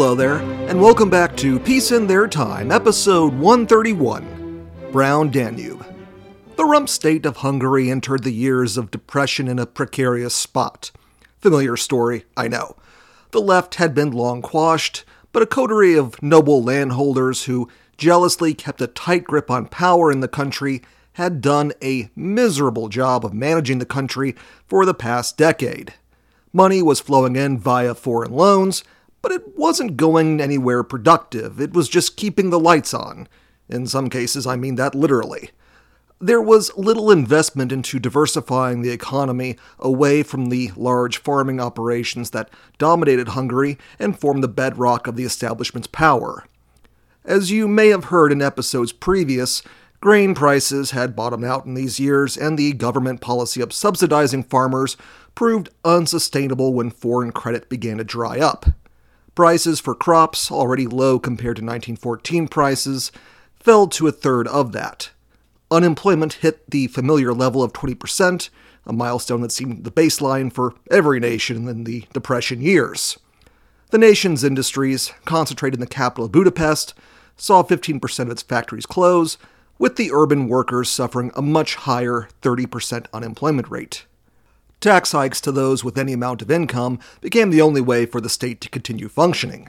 Hello there, and welcome back to Peace in Their Time, episode 131 Brown Danube. The rump state of Hungary entered the years of depression in a precarious spot. Familiar story, I know. The left had been long quashed, but a coterie of noble landholders who jealously kept a tight grip on power in the country had done a miserable job of managing the country for the past decade. Money was flowing in via foreign loans, but it wasn't going anywhere productive. It was just keeping the lights on. In some cases, I mean that literally. There was little investment into diversifying the economy away from the large farming operations that dominated Hungary and formed the bedrock of the establishment's power. As you may have heard in episodes previous, grain prices had bottomed out in these years, and the government policy of subsidizing farmers proved unsustainable when foreign credit began to dry up. Prices for crops, already low compared to 1914 prices, fell to a third of that. Unemployment hit the familiar level of 20%, a milestone that seemed the baseline for every nation in the Depression years. The nation's industries, concentrated in the capital of Budapest, saw 15% of its factories close, with the urban workers suffering a much higher 30% unemployment rate. Tax hikes to those with any amount of income became the only way for the state to continue functioning.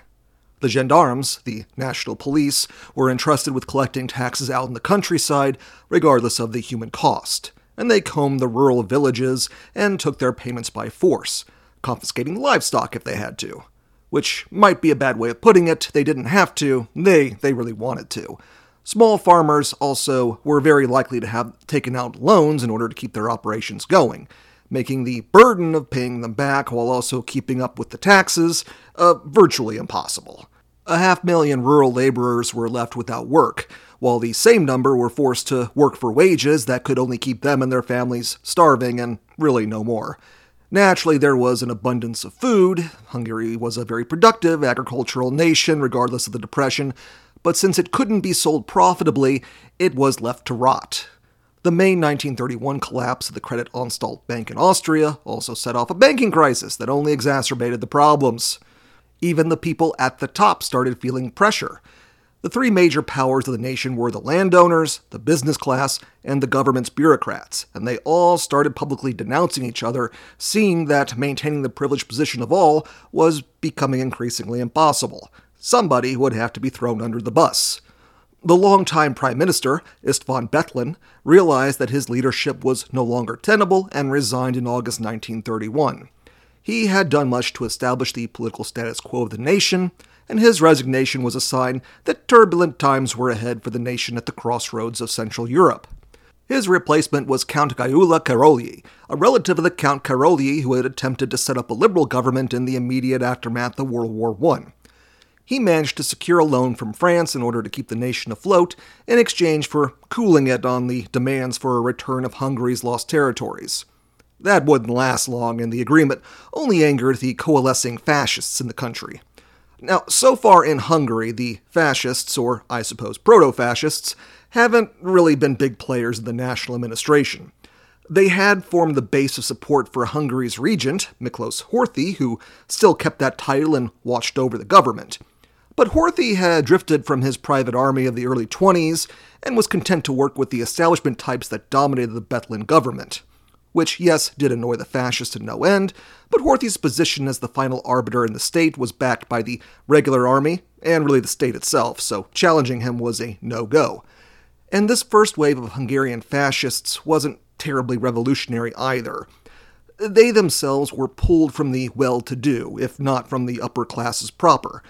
The gendarmes, the national police, were entrusted with collecting taxes out in the countryside, regardless of the human cost, and they combed the rural villages and took their payments by force, confiscating livestock if they had to. Which might be a bad way of putting it, they didn't have to, they, they really wanted to. Small farmers also were very likely to have taken out loans in order to keep their operations going, making the burden of paying them back while also keeping up with the taxes uh, virtually impossible. A half million rural laborers were left without work, while the same number were forced to work for wages that could only keep them and their families starving and really no more. Naturally, there was an abundance of food. Hungary was a very productive agricultural nation, regardless of the Depression, but since it couldn't be sold profitably, it was left to rot. The May 1931 collapse of the Credit Anstalt Bank in Austria also set off a banking crisis that only exacerbated the problems. Even the people at the top started feeling pressure. The three major powers of the nation were the landowners, the business class, and the government's bureaucrats, and they all started publicly denouncing each other, seeing that maintaining the privileged position of all was becoming increasingly impossible. Somebody would have to be thrown under the bus. The longtime Prime Minister, István Bethlen, realized that his leadership was no longer tenable and resigned in August 1931. He had done much to establish the political status quo of the nation, and his resignation was a sign that turbulent times were ahead for the nation at the crossroads of Central Europe. His replacement was Count Gyula Karolyi, a relative of the Count Karolyi who had attempted to set up a liberal government in the immediate aftermath of World War I he managed to secure a loan from France in order to keep the nation afloat in exchange for cooling it on the demands for a return of Hungary's lost territories. That wouldn't last long, and the agreement only angered the coalescing fascists in the country. Now, so far in Hungary, the fascists, or I suppose proto fascists, haven't really been big players in the national administration. They had formed the base of support for Hungary's regent, Miklos Horthy, who still kept that title and watched over the government. But Horthy had drifted from his private army of the early 20s and was content to work with the establishment types that dominated the Bethlen government. Which, yes, did annoy the fascists to no end, but Horthy's position as the final arbiter in the state was backed by the regular army, and really the state itself, so challenging him was a no go. And this first wave of Hungarian fascists wasn't terribly revolutionary either. They themselves were pulled from the well to do, if not from the upper classes proper.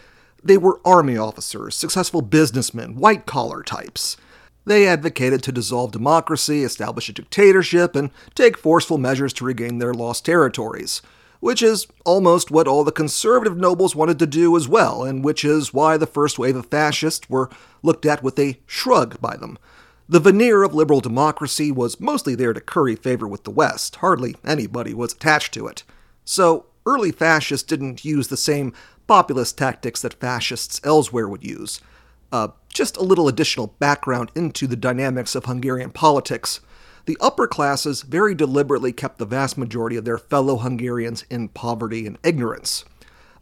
They were army officers, successful businessmen, white collar types. They advocated to dissolve democracy, establish a dictatorship, and take forceful measures to regain their lost territories, which is almost what all the conservative nobles wanted to do as well, and which is why the first wave of fascists were looked at with a shrug by them. The veneer of liberal democracy was mostly there to curry favor with the West, hardly anybody was attached to it. So, early fascists didn't use the same populist tactics that fascists elsewhere would use. Uh, just a little additional background into the dynamics of Hungarian politics. The upper classes very deliberately kept the vast majority of their fellow Hungarians in poverty and ignorance.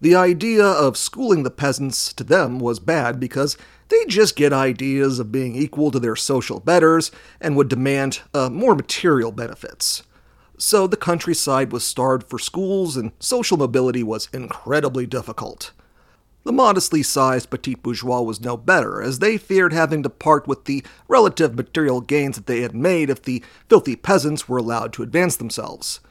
The idea of schooling the peasants to them was bad because they just get ideas of being equal to their social betters and would demand uh, more material benefits. So the countryside was starved for schools and social mobility was incredibly difficult. The modestly sized petit bourgeois was no better, as they feared having to part with the relative material gains that they had made if the filthy peasants were allowed to advance themselves.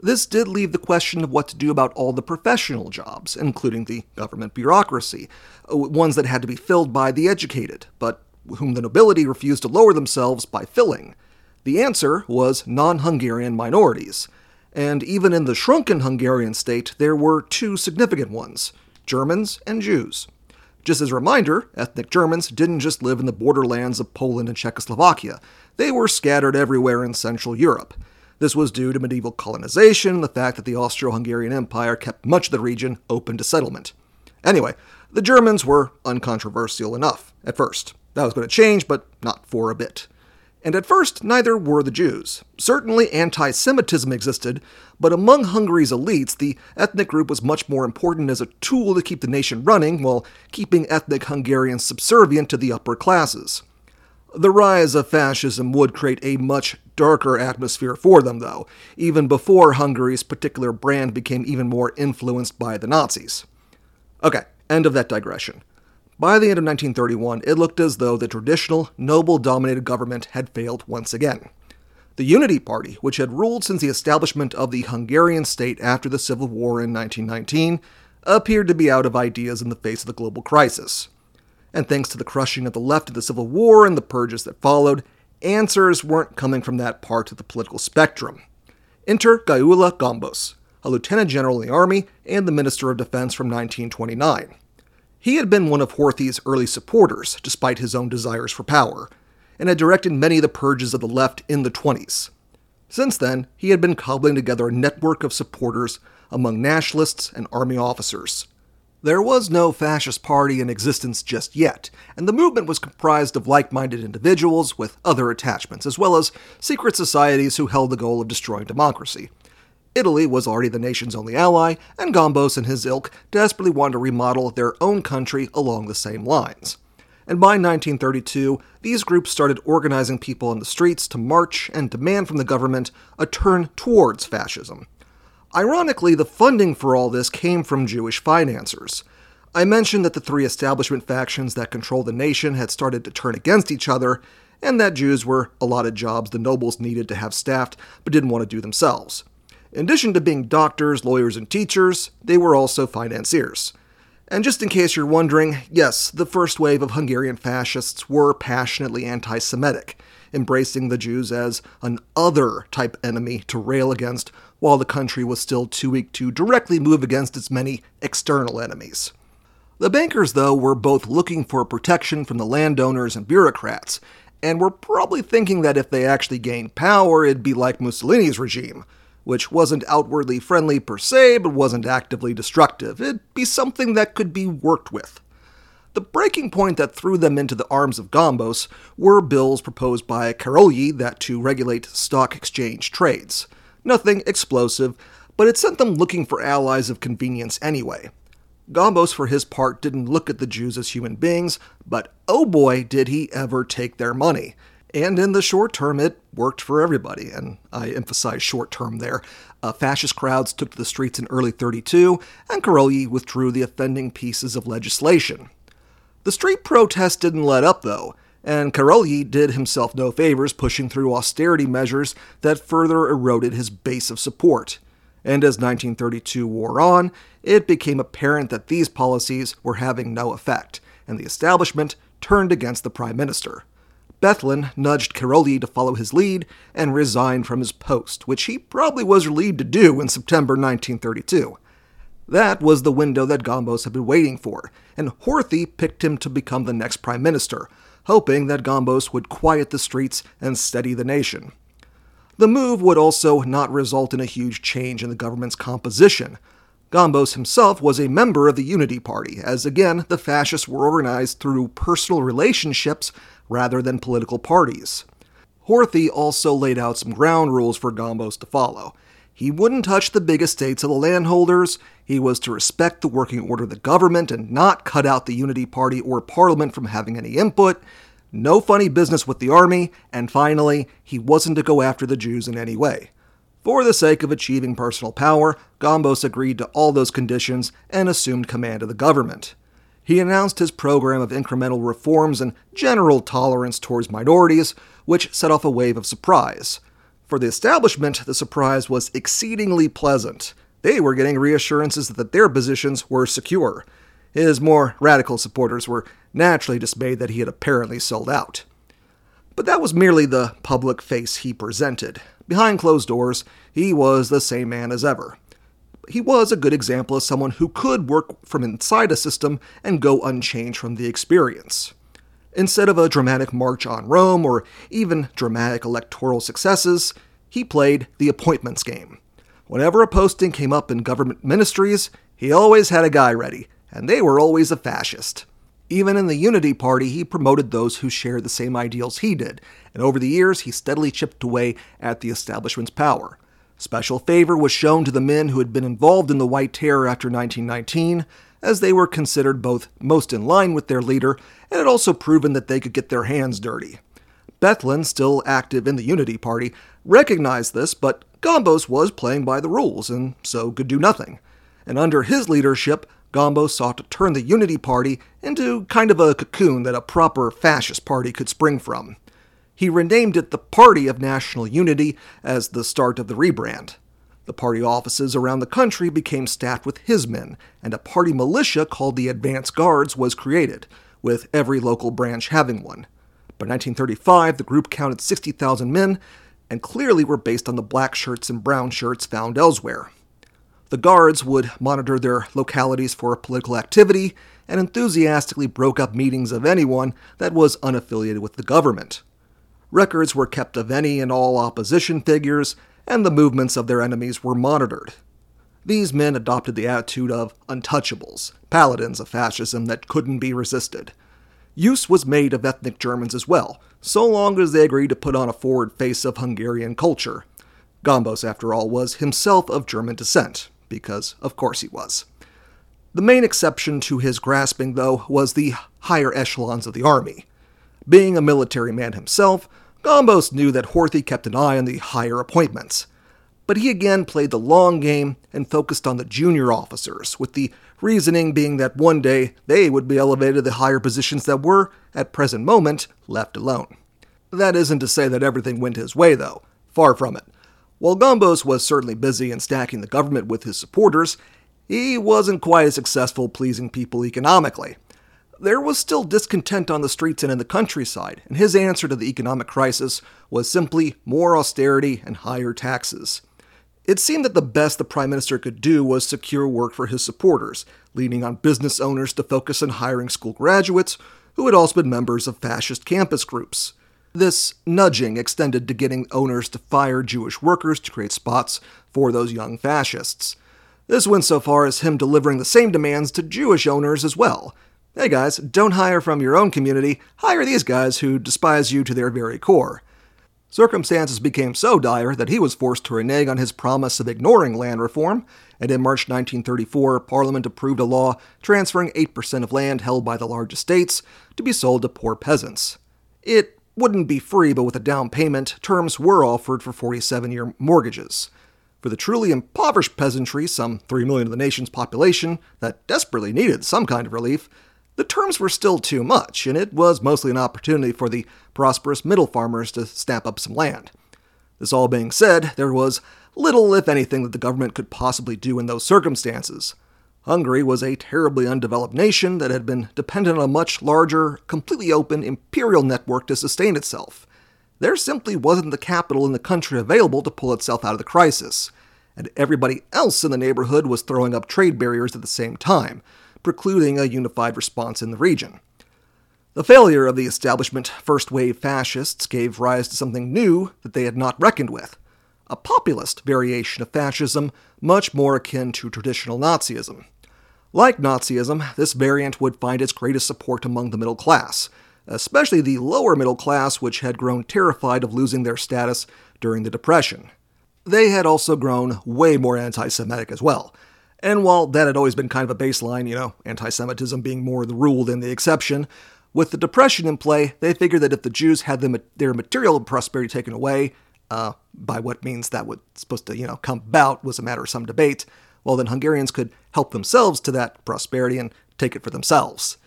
This did leave the question of what to do about all the professional jobs, including the government bureaucracy, uh, ones that had to be filled by the educated, but whom the nobility refused to lower themselves by filling. The answer was non Hungarian minorities, and even in the shrunken Hungarian state, there were two significant ones Germans and Jews. Just as a reminder, ethnic Germans didn't just live in the borderlands of Poland and Czechoslovakia, they were scattered everywhere in Central Europe. This was due to medieval colonization and the fact that the Austro Hungarian Empire kept much of the region open to settlement. Anyway, the Germans were uncontroversial enough at first. That was going to change, but not for a bit. And at first, neither were the Jews. Certainly, anti Semitism existed, but among Hungary's elites, the ethnic group was much more important as a tool to keep the nation running while keeping ethnic Hungarians subservient to the upper classes. The rise of fascism would create a much darker atmosphere for them, though, even before Hungary's particular brand became even more influenced by the Nazis. Okay, end of that digression. By the end of 1931, it looked as though the traditional, noble dominated government had failed once again. The Unity Party, which had ruled since the establishment of the Hungarian state after the Civil War in 1919, appeared to be out of ideas in the face of the global crisis and thanks to the crushing of the left in the Civil War and the purges that followed, answers weren't coming from that part of the political spectrum. Enter Gyula Gombos, a lieutenant general in the army and the minister of defense from 1929. He had been one of Horthy's early supporters, despite his own desires for power, and had directed many of the purges of the left in the 20s. Since then, he had been cobbling together a network of supporters among nationalists and army officers. There was no fascist party in existence just yet, and the movement was comprised of like minded individuals with other attachments, as well as secret societies who held the goal of destroying democracy. Italy was already the nation's only ally, and Gombos and his ilk desperately wanted to remodel their own country along the same lines. And by 1932, these groups started organizing people in the streets to march and demand from the government a turn towards fascism. Ironically, the funding for all this came from Jewish financiers. I mentioned that the three establishment factions that control the nation had started to turn against each other, and that Jews were allotted jobs the nobles needed to have staffed but didn't want to do themselves. In addition to being doctors, lawyers, and teachers, they were also financiers. And just in case you're wondering, yes, the first wave of Hungarian fascists were passionately anti Semitic, embracing the Jews as an other type enemy to rail against while the country was still too weak to directly move against its many external enemies. The bankers, though, were both looking for protection from the landowners and bureaucrats, and were probably thinking that if they actually gained power, it'd be like Mussolini's regime, which wasn't outwardly friendly per se, but wasn't actively destructive. It'd be something that could be worked with. The breaking point that threw them into the arms of Gombos were bills proposed by Karolyi that to regulate stock exchange trades. Nothing explosive, but it sent them looking for allies of convenience anyway. Gombos, for his part, didn't look at the Jews as human beings, but oh boy, did he ever take their money. And in the short term, it worked for everybody, and I emphasize short term there. Uh, fascist crowds took to the streets in early 32, and Karolyi withdrew the offending pieces of legislation. The street protests didn't let up, though, and Karolyi did himself no favors pushing through austerity measures that further eroded his base of support. And as 1932 wore on, it became apparent that these policies were having no effect, and the establishment turned against the prime minister. Bethlen nudged Karolyi to follow his lead and resigned from his post, which he probably was relieved to do in September 1932. That was the window that Gombos had been waiting for, and Horthy picked him to become the next prime minister, hoping that Gombos would quiet the streets and steady the nation. The move would also not result in a huge change in the government's composition. Gombos himself was a member of the Unity Party, as again, the fascists were organized through personal relationships rather than political parties. Horthy also laid out some ground rules for Gombos to follow. He wouldn't touch the big estates of the landholders. He was to respect the working order of the government and not cut out the Unity Party or Parliament from having any input. No funny business with the army. And finally, he wasn't to go after the Jews in any way. For the sake of achieving personal power, Gombos agreed to all those conditions and assumed command of the government. He announced his program of incremental reforms and general tolerance towards minorities, which set off a wave of surprise. For the establishment, the surprise was exceedingly pleasant. They were getting reassurances that their positions were secure. His more radical supporters were naturally dismayed that he had apparently sold out. But that was merely the public face he presented. Behind closed doors, he was the same man as ever. He was a good example of someone who could work from inside a system and go unchanged from the experience. Instead of a dramatic march on Rome or even dramatic electoral successes, he played the appointments game. Whenever a posting came up in government ministries, he always had a guy ready, and they were always a fascist. Even in the Unity Party, he promoted those who shared the same ideals he did, and over the years he steadily chipped away at the establishment's power. Special favor was shown to the men who had been involved in the White Terror after 1919, as they were considered both most in line with their leader and had also proven that they could get their hands dirty. Bethlen, still active in the Unity Party, recognized this, but Gombos was playing by the rules and so could do nothing. And under his leadership, Gombo sought to turn the Unity Party into kind of a cocoon that a proper fascist party could spring from. He renamed it the Party of National Unity as the start of the rebrand. The party offices around the country became staffed with his men, and a party militia called the Advance Guards was created, with every local branch having one. By 1935, the group counted 60,000 men and clearly were based on the black shirts and brown shirts found elsewhere. The guards would monitor their localities for political activity and enthusiastically broke up meetings of anyone that was unaffiliated with the government. Records were kept of any and all opposition figures, and the movements of their enemies were monitored. These men adopted the attitude of untouchables, paladins of fascism that couldn't be resisted. Use was made of ethnic Germans as well, so long as they agreed to put on a forward face of Hungarian culture. Gombos, after all, was himself of German descent because of course he was. The main exception to his grasping, though, was the higher echelons of the army. Being a military man himself, Gombos knew that Horthy kept an eye on the higher appointments. But he again played the long game and focused on the junior officers, with the reasoning being that one day they would be elevated to the higher positions that were, at present moment, left alone. That isn't to say that everything went his way, though. Far from it. While Gombos was certainly busy in stacking the government with his supporters, he wasn't quite as successful pleasing people economically. There was still discontent on the streets and in the countryside, and his answer to the economic crisis was simply more austerity and higher taxes. It seemed that the best the Prime Minister could do was secure work for his supporters, leaning on business owners to focus on hiring school graduates who had also been members of fascist campus groups. This nudging extended to getting owners to fire Jewish workers to create spots for those young fascists. This went so far as him delivering the same demands to Jewish owners as well. Hey guys, don't hire from your own community, hire these guys who despise you to their very core. Circumstances became so dire that he was forced to renege on his promise of ignoring land reform, and in March 1934, Parliament approved a law transferring 8% of land held by the large estates to be sold to poor peasants. It wouldn't be free, but with a down payment, terms were offered for 47 year mortgages. For the truly impoverished peasantry, some 3 million of the nation's population, that desperately needed some kind of relief, the terms were still too much, and it was mostly an opportunity for the prosperous middle farmers to snap up some land. This all being said, there was little, if anything, that the government could possibly do in those circumstances. Hungary was a terribly undeveloped nation that had been dependent on a much larger, completely open imperial network to sustain itself. There simply wasn't the capital in the country available to pull itself out of the crisis, and everybody else in the neighborhood was throwing up trade barriers at the same time, precluding a unified response in the region. The failure of the establishment first wave fascists gave rise to something new that they had not reckoned with a populist variation of fascism, much more akin to traditional Nazism. Like Nazism, this variant would find its greatest support among the middle class, especially the lower middle class, which had grown terrified of losing their status during the Depression. they had also grown way more anti Semitic as well. And while that had always been kind of a baseline, you know, anti Semitism being more the rule than the exception, with the Depression in play, they figured that if the Jews had them, their material prosperity taken away, uh, by what means that was supposed to, you know, come about was a matter of some debate, well, then Hungarians could help themselves to that prosperity and take it for themselves.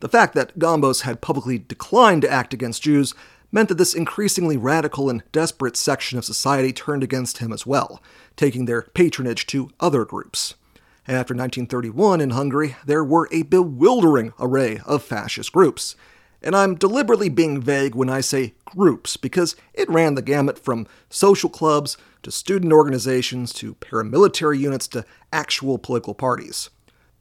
The fact that Gombos had publicly declined to act against Jews meant that this increasingly radical and desperate section of society turned against him as well, taking their patronage to other groups. After 1931 in Hungary, there were a bewildering array of fascist groups. And I'm deliberately being vague when I say groups, because it ran the gamut from social clubs to student organizations to paramilitary units to actual political parties.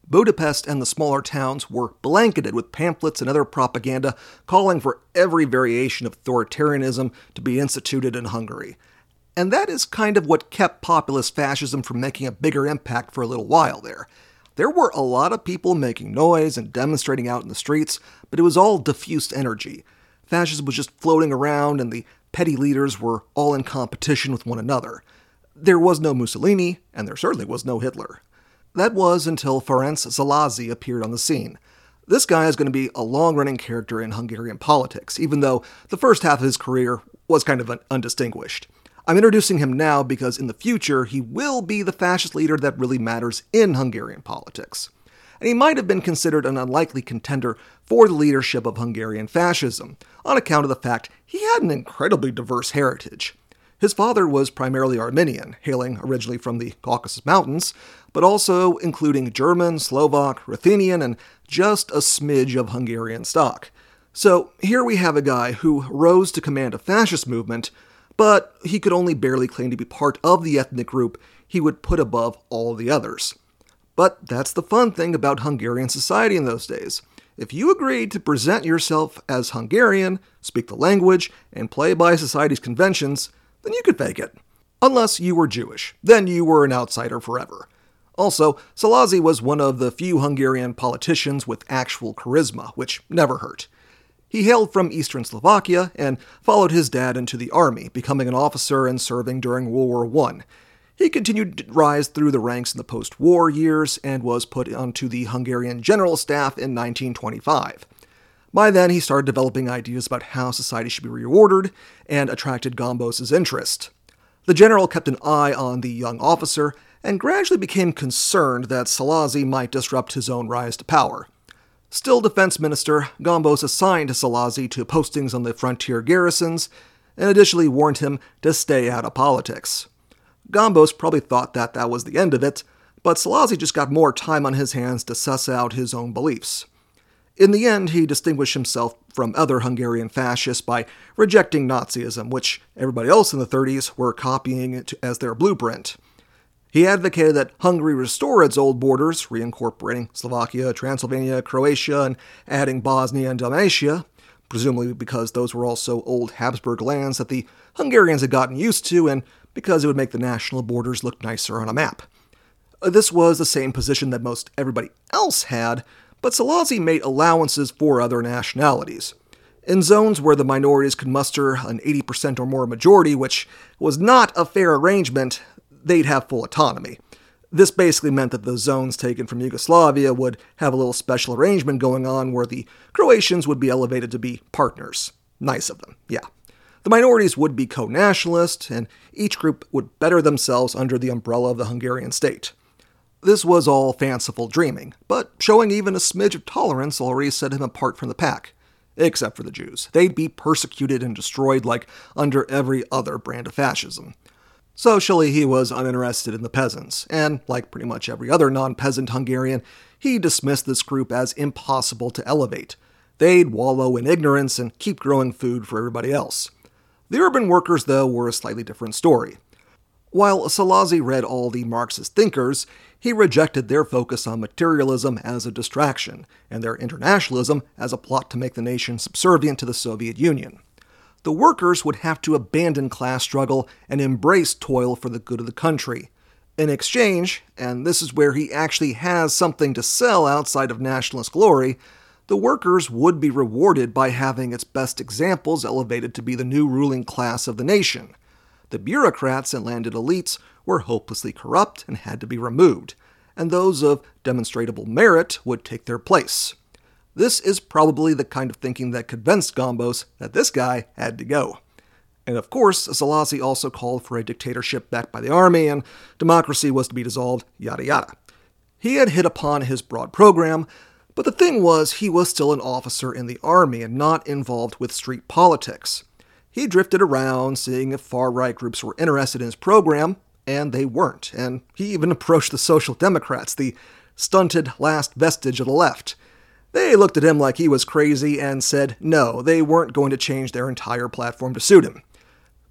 Budapest and the smaller towns were blanketed with pamphlets and other propaganda calling for every variation of authoritarianism to be instituted in Hungary. And that is kind of what kept populist fascism from making a bigger impact for a little while there. There were a lot of people making noise and demonstrating out in the streets, but it was all diffused energy. Fascism was just floating around, and the petty leaders were all in competition with one another. There was no Mussolini, and there certainly was no Hitler. That was until Ferenc Szalasi appeared on the scene. This guy is going to be a long running character in Hungarian politics, even though the first half of his career was kind of undistinguished. I'm introducing him now because in the future he will be the fascist leader that really matters in Hungarian politics. And he might have been considered an unlikely contender for the leadership of Hungarian fascism, on account of the fact he had an incredibly diverse heritage. His father was primarily Armenian, hailing originally from the Caucasus Mountains, but also including German, Slovak, Ruthenian, and just a smidge of Hungarian stock. So here we have a guy who rose to command a fascist movement, but he could only barely claim to be part of the ethnic group he would put above all the others. But that's the fun thing about Hungarian society in those days. If you agreed to present yourself as Hungarian, speak the language, and play by society's conventions, then you could fake it. Unless you were Jewish, then you were an outsider forever. Also, Szalasi was one of the few Hungarian politicians with actual charisma, which never hurt. He hailed from eastern Slovakia and followed his dad into the army, becoming an officer and serving during World War I. He continued to rise through the ranks in the post war years and was put onto the Hungarian General Staff in 1925. By then, he started developing ideas about how society should be reordered and attracted Gombos's interest. The general kept an eye on the young officer and gradually became concerned that Szalasi might disrupt his own rise to power. Still defense minister, Gombos assigned Szalasi to postings on the frontier garrisons and additionally warned him to stay out of politics. Gombos probably thought that that was the end of it, but Szalasi just got more time on his hands to suss out his own beliefs. In the end, he distinguished himself from other Hungarian fascists by rejecting Nazism, which everybody else in the 30s were copying as their blueprint. He advocated that Hungary restore its old borders, reincorporating Slovakia, Transylvania, Croatia, and adding Bosnia and Dalmatia, presumably because those were also old Habsburg lands that the Hungarians had gotten used to and because it would make the national borders look nicer on a map. This was the same position that most everybody else had, but Szalasi made allowances for other nationalities. In zones where the minorities could muster an 80% or more majority, which was not a fair arrangement, they'd have full autonomy. This basically meant that the zones taken from Yugoslavia would have a little special arrangement going on where the Croatians would be elevated to be partners. Nice of them, yeah. The minorities would be co nationalist, and each group would better themselves under the umbrella of the Hungarian state. This was all fanciful dreaming, but showing even a smidge of tolerance already set him apart from the pack. Except for the Jews. They'd be persecuted and destroyed like under every other brand of fascism. Socially, he was uninterested in the peasants, and, like pretty much every other non peasant Hungarian, he dismissed this group as impossible to elevate. They'd wallow in ignorance and keep growing food for everybody else. The urban workers, though, were a slightly different story. While Szalasi read all the Marxist thinkers, he rejected their focus on materialism as a distraction, and their internationalism as a plot to make the nation subservient to the Soviet Union. The workers would have to abandon class struggle and embrace toil for the good of the country. In exchange, and this is where he actually has something to sell outside of nationalist glory, the workers would be rewarded by having its best examples elevated to be the new ruling class of the nation. The bureaucrats and landed elites were hopelessly corrupt and had to be removed, and those of demonstrable merit would take their place. This is probably the kind of thinking that convinced Gombos that this guy had to go. And of course, Szalasi also called for a dictatorship backed by the army, and democracy was to be dissolved, yada yada. He had hit upon his broad program, but the thing was, he was still an officer in the army and not involved with street politics. He drifted around, seeing if far right groups were interested in his program, and they weren't. And he even approached the Social Democrats, the stunted last vestige of the left. They looked at him like he was crazy and said no, they weren't going to change their entire platform to suit him.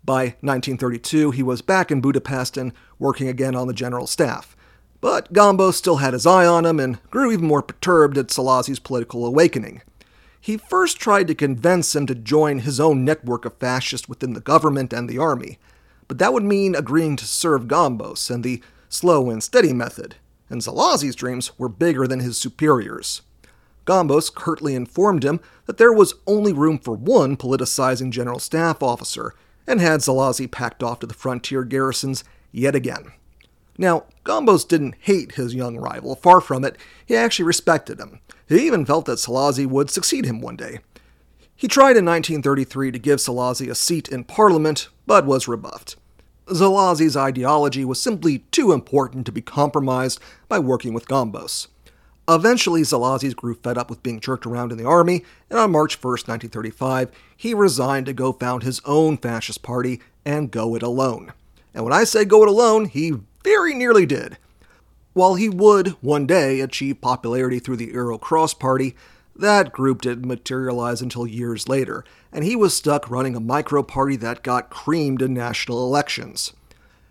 By 1932, he was back in Budapest and working again on the general staff. But Gombo still had his eye on him and grew even more perturbed at Szalasi's political awakening. He first tried to convince him to join his own network of fascists within the government and the army, but that would mean agreeing to serve Gombos and the slow and steady method, and Szalasi's dreams were bigger than his superiors. Gombos curtly informed him that there was only room for one politicizing general staff officer, and had Szalasi packed off to the frontier garrisons yet again. Now, Gombos didn't hate his young rival, far from it, he actually respected him. He even felt that Szalasi would succeed him one day. He tried in 1933 to give Szalasi a seat in Parliament, but was rebuffed. Szalasi's ideology was simply too important to be compromised by working with Gombos. Eventually, Szalasi grew fed up with being jerked around in the army, and on March 1, 1935, he resigned to go found his own fascist party and go it alone. And when I say go it alone, he very nearly did. While he would, one day, achieve popularity through the Arrow Cross Party, that group didn't materialize until years later, and he was stuck running a micro party that got creamed in national elections.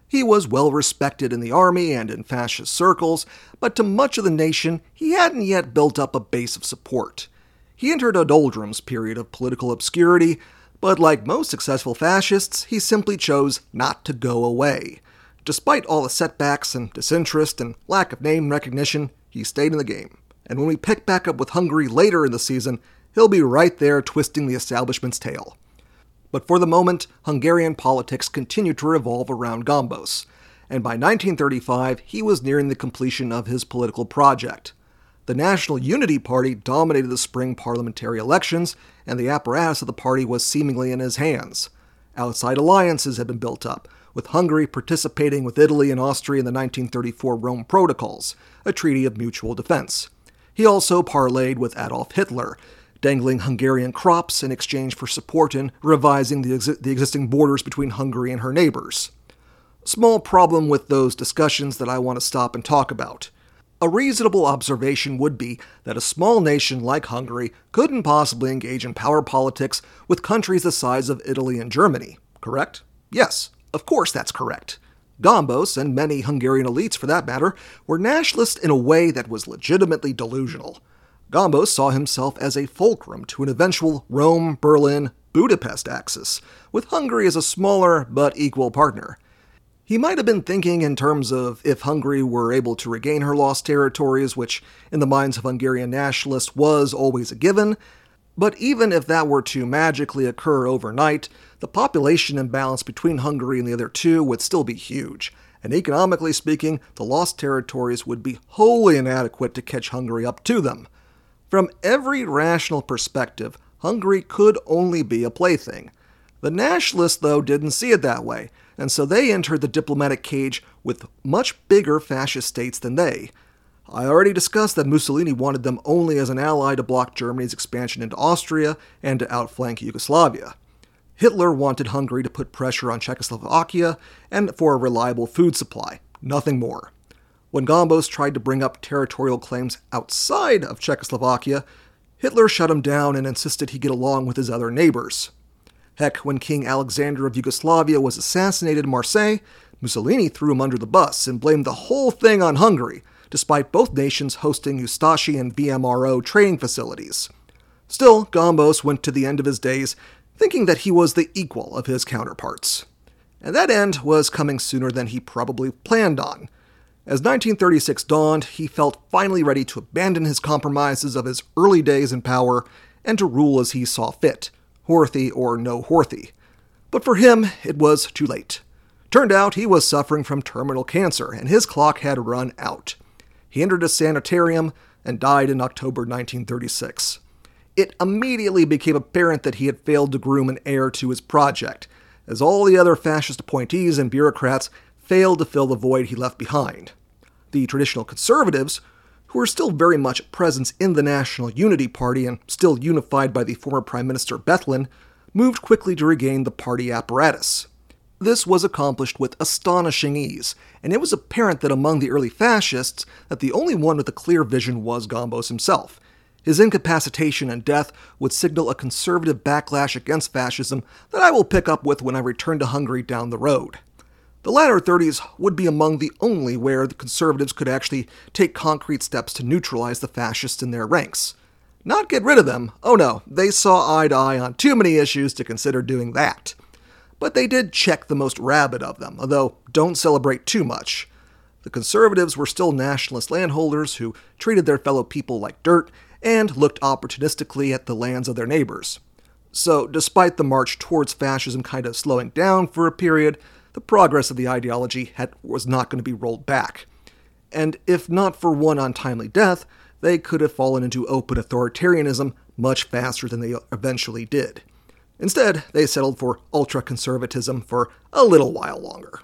He was well respected in the army and in fascist circles, but to much of the nation, he hadn't yet built up a base of support. He entered a doldrums period of political obscurity, but like most successful fascists, he simply chose not to go away. Despite all the setbacks and disinterest and lack of name recognition, he stayed in the game. And when we pick back up with Hungary later in the season, he'll be right there twisting the establishment's tail. But for the moment, Hungarian politics continued to revolve around Gombos, and by 1935 he was nearing the completion of his political project. The National Unity Party dominated the spring parliamentary elections, and the apparatus of the party was seemingly in his hands. Outside alliances had been built up, with Hungary participating with Italy and Austria in the 1934 Rome Protocols, a treaty of mutual defense. He also parlayed with Adolf Hitler, dangling Hungarian crops in exchange for support in revising the, the existing borders between Hungary and her neighbors. Small problem with those discussions that I want to stop and talk about. A reasonable observation would be that a small nation like Hungary couldn't possibly engage in power politics with countries the size of Italy and Germany, correct? Yes, of course, that's correct. Gombos, and many Hungarian elites for that matter, were nationalist in a way that was legitimately delusional. Gombos saw himself as a fulcrum to an eventual Rome, Berlin, Budapest axis, with Hungary as a smaller but equal partner. He might have been thinking in terms of if Hungary were able to regain her lost territories, which in the minds of Hungarian nationalists was always a given, but even if that were to magically occur overnight, the population imbalance between Hungary and the other two would still be huge, and economically speaking, the lost territories would be wholly inadequate to catch Hungary up to them. From every rational perspective, Hungary could only be a plaything. The nationalists, though, didn't see it that way, and so they entered the diplomatic cage with much bigger fascist states than they. I already discussed that Mussolini wanted them only as an ally to block Germany's expansion into Austria and to outflank Yugoslavia. Hitler wanted Hungary to put pressure on Czechoslovakia and for a reliable food supply, nothing more. When Gombos tried to bring up territorial claims outside of Czechoslovakia, Hitler shut him down and insisted he get along with his other neighbors. Heck, when King Alexander of Yugoslavia was assassinated in Marseille, Mussolini threw him under the bus and blamed the whole thing on Hungary, despite both nations hosting Ustashi and VMRO training facilities. Still, Gombos went to the end of his days thinking that he was the equal of his counterparts. And that end was coming sooner than he probably planned on. As 1936 dawned, he felt finally ready to abandon his compromises of his early days in power and to rule as he saw fit, Horthy or no Horthy. But for him, it was too late. Turned out he was suffering from terminal cancer, and his clock had run out. He entered a sanitarium and died in October 1936. It immediately became apparent that he had failed to groom an heir to his project, as all the other fascist appointees and bureaucrats failed to fill the void he left behind. The traditional conservatives, who were still very much a presence in the National Unity Party and still unified by the former Prime Minister Bethlen, moved quickly to regain the party apparatus. This was accomplished with astonishing ease, and it was apparent that among the early fascists that the only one with a clear vision was Gombos himself. His incapacitation and death would signal a conservative backlash against fascism that I will pick up with when I return to Hungary down the road. The latter 30s would be among the only where the conservatives could actually take concrete steps to neutralize the fascists in their ranks. Not get rid of them, oh no, they saw eye to eye on too many issues to consider doing that but they did check the most rabid of them, although don't celebrate too much. The conservatives were still nationalist landholders who treated their fellow people like dirt and looked opportunistically at the lands of their neighbors. So, despite the march towards fascism kind of slowing down for a period, the progress of the ideology had, was not going to be rolled back. And if not for one untimely death, they could have fallen into open authoritarianism much faster than they eventually did. Instead, they settled for ultra conservatism for a little while longer.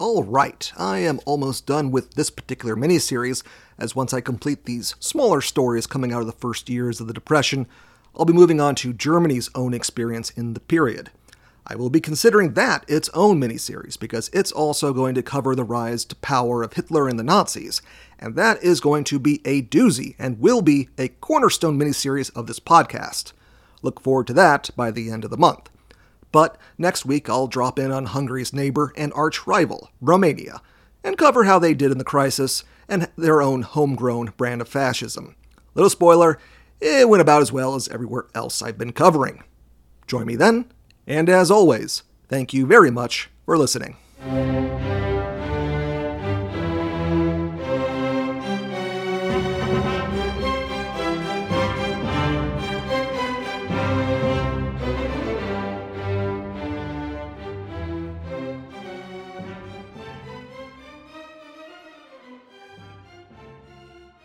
Alright, I am almost done with this particular miniseries, as once I complete these smaller stories coming out of the first years of the Depression, I'll be moving on to Germany's own experience in the period. I will be considering that its own miniseries because it's also going to cover the rise to power of Hitler and the Nazis, and that is going to be a doozy and will be a cornerstone miniseries of this podcast. Look forward to that by the end of the month. But next week I'll drop in on Hungary's neighbor and arch rival, Romania, and cover how they did in the crisis and their own homegrown brand of fascism. Little spoiler, it went about as well as everywhere else I've been covering. Join me then, and as always, thank you very much for listening.